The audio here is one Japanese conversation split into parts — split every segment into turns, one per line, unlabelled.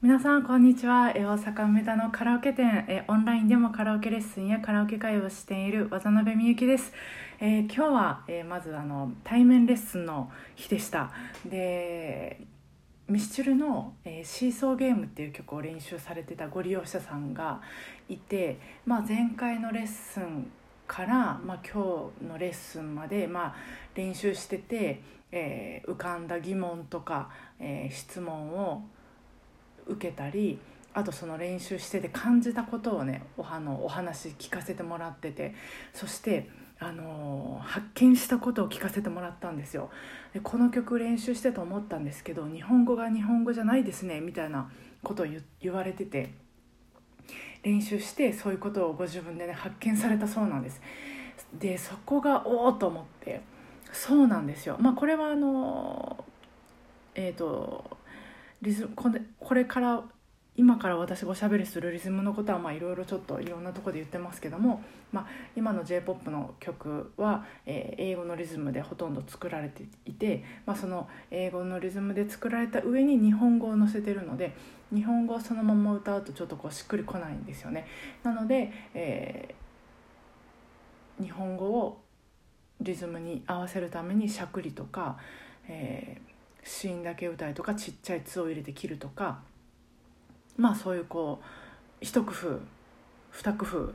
皆さんこんにちは。大阪梅田のカラオケ店。えオンラインでもカラオケレッスンやカラオケ会をしている渡辺美幸です、えー今日は、えーまずあの対面レッスンの日でした。でミスチュルの、えーシーソーゲーム」っていう曲を練習されてたご利用者さんがいて、まあ、前回のレッスンから、まあ、今日のレッスンまで、まあ、練習してて、えー浮かんだ疑問とか、えー質問を受けたりあとその練習してて感じたことをねおあのお話聞かせてもらっててそして、あの発見したことを聞かせてもらったんですよ。でこの曲練習してと思ったんですけど日本語が日本語じゃないですねみたいなことを言われてて練習してそういうことをご自分でね発見されたそうなんです。でそこがおおと思ってそうなんですよ。まあこれはあのえっ、とリズこれこれから今から私がおしゃべりするリズムのことはいろいろちょっといろんなところで言ってますけども、まあ、今の j p o p の曲は、えー英語のリズムでほとんど作られていて、まあ、その英語のリズムで作られた上に日本語を載せてるので日本語をそのまま歌うとちょっとこうしっくりこないんですよね。なので、えー日本語をリズムに合わせるためにしゃくりとか、えー、子音だけ歌いとかちっちゃい「つ」を入れて切るとかまあそういうこう一工夫二工夫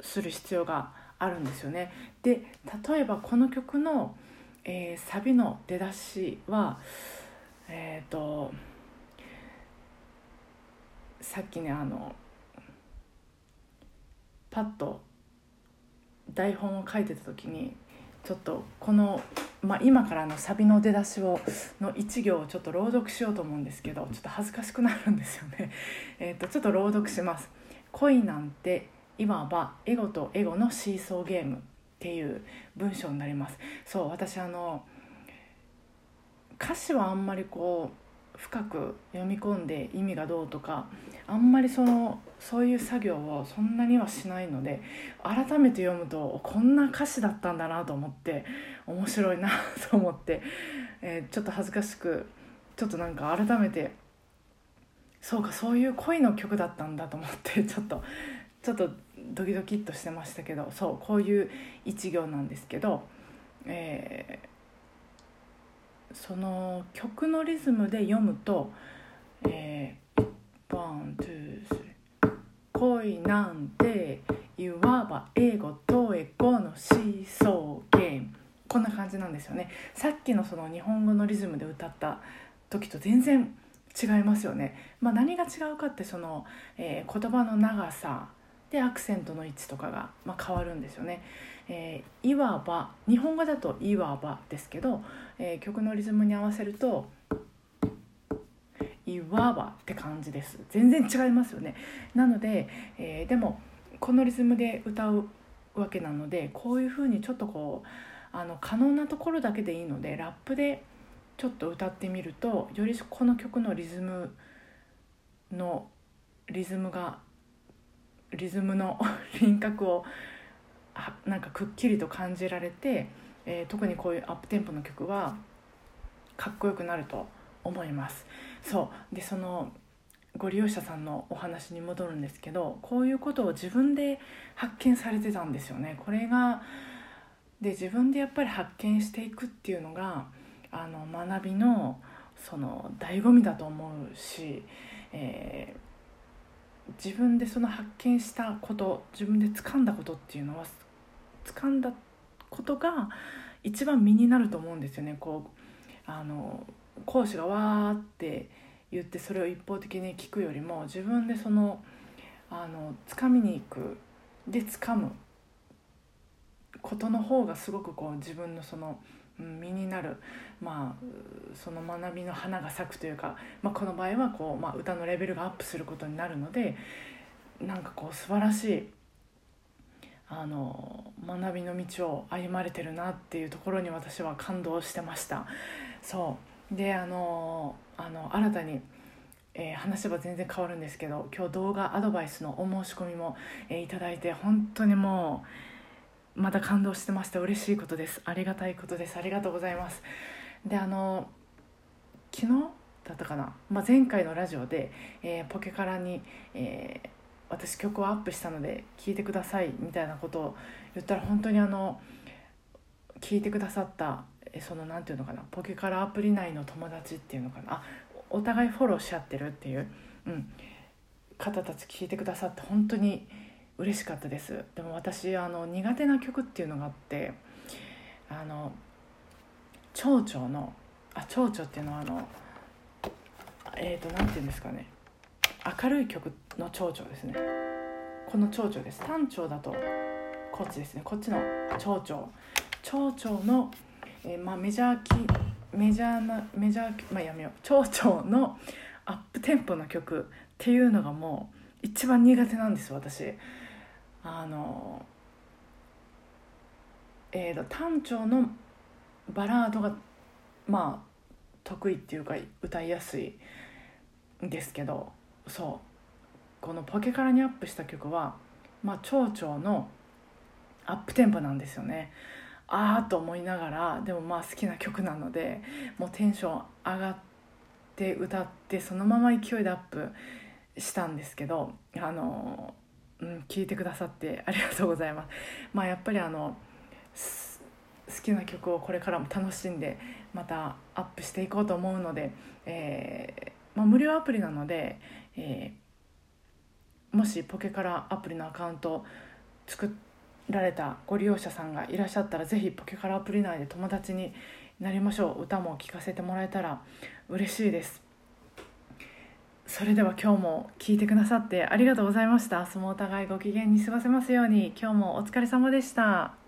する必要があるんですよね。で例えばこの曲の、えーサビの出だしはえっ、とさっきねあのパッと台本を書いてた時にちょっとこの、まあ、今からのサビの出だしをの一行をちょっと朗読しようと思うんですけどちょっと恥ずかしくなるんですよね。えー、とちょっと朗読します。恋なんていわばエゴとエゴのシーソーゲームっていう文章になります。そう私あの歌詞はあんまりこう深く読み込んで意味がどうとかあんまりそのそういう作業をそんなにはしないので改めて読むとこんな歌詞だったんだなと思って面白いなと思って、えーちょっと恥ずかしくちょっとなんか改めてそうかそういう恋の曲だったんだと思って ちょっとちょっとドキドキっとしてましたけどそうこういう一行なんですけど、えその曲のリズムで読むと「えー、 one two three 恋なんていわば英語とエゴのシーソーゲーム」こんな感じなんですよね。さっきのその日本語のリズムで歌った時と全然違いますよね。まあ、何が違うかってその、えー言葉の長さでアクセントの位置とかが、まあ、変わるんですよね。えーいわば日本語だと「いわば」ですけど、えー曲のリズムに合わせると「いわば」って感じです全然違いますよねなので、えーでもこのリズムで歌うわけなのでこういうふうにちょっとこうあの可能なところだけでいいのでラップでちょっと歌ってみるとよりこの曲のリズムのリズムがリズムの 輪郭をなんかくっきりと感じられて、えー特にこういうアップテンポの曲はかっこよくなると思います。そうでそのご利用者さんのお話に戻るんですけどこういうことを自分で発見されてたんですよね。これがで自分でやっぱり発見していくっていうのがあの学びのその醍醐味だと思うし、えー自分でその発見したこと自分で掴んだことっていうのは掴んだことが一番身になると思うんですよね。こうあの講師がわーって言ってそれを一方的に聞くよりも自分でそのあの掴みに行くで掴むことの方がすごくこう自分のその身になる、まあ、その学びの花が咲くというか、まあ、この場合はこう、まあ、歌のレベルがアップすることになるのでなんかこう素晴らしいあの学びの道を歩まれてるなっていうところに私は感動してました。そうであのあの新たにえー話せば全然変わるんですけど今日動画アドバイスのお申し込みも、えーいただいて本当にもうまた感動してました。嬉しいことです。ありがたいことです。ありがとうございます。であの昨日だったかな、まあ、前回のラジオで、えー、ポケカラに、えー、私曲をアップしたので聴いてくださいみたいなことを言ったら本当にあの聞いてくださったその何て言うのかな。ポケカラアプリ内の友達っていうのかな。あお互いフォローし合ってるっていう、うん、方たち聞いてくださって本当に嬉しかったです。でも私あの苦手な曲っていうのがあってあの蝶々のあ蝶々っていうのはあのえっ、ー、と何て言うんですかね。明るい曲の蝶々ですね。この蝶々です。単調だとこっちですね。こっちの蝶々。蝶々の、えー、まあ、メジャーキメジャーなメジャーまあやめよう。蝶々のアップテンポの曲っていうのがもう一番苦手なんです私。あのえーと、単調のバラードがまあ得意っていうか歌いやすいんですけどそう。このポケカラにアップした曲はまあ蝶々のアップテンポなんですよね。ああと思いながらでもまあ好きな曲なのでもうテンション上がって歌ってそのまま勢いでアップしたんですけどあのうん、聞いてくださってありがとうございます。まあ、やっぱりあの好きな曲をこれからも楽しんでまたアップしていこうと思うので、えー、まあ、無料アプリなので、えー、もしポケカラアプリのアカウント作られたご利用者さんがいらっしゃったら是非ポケカラアプリ内で友達になりましょう歌も聴かせてもらえたら嬉しいです。それでは今日も聞いてくださってありがとうございました。明日もお互いご機嫌に過ごせますように今日もお疲れ様でした。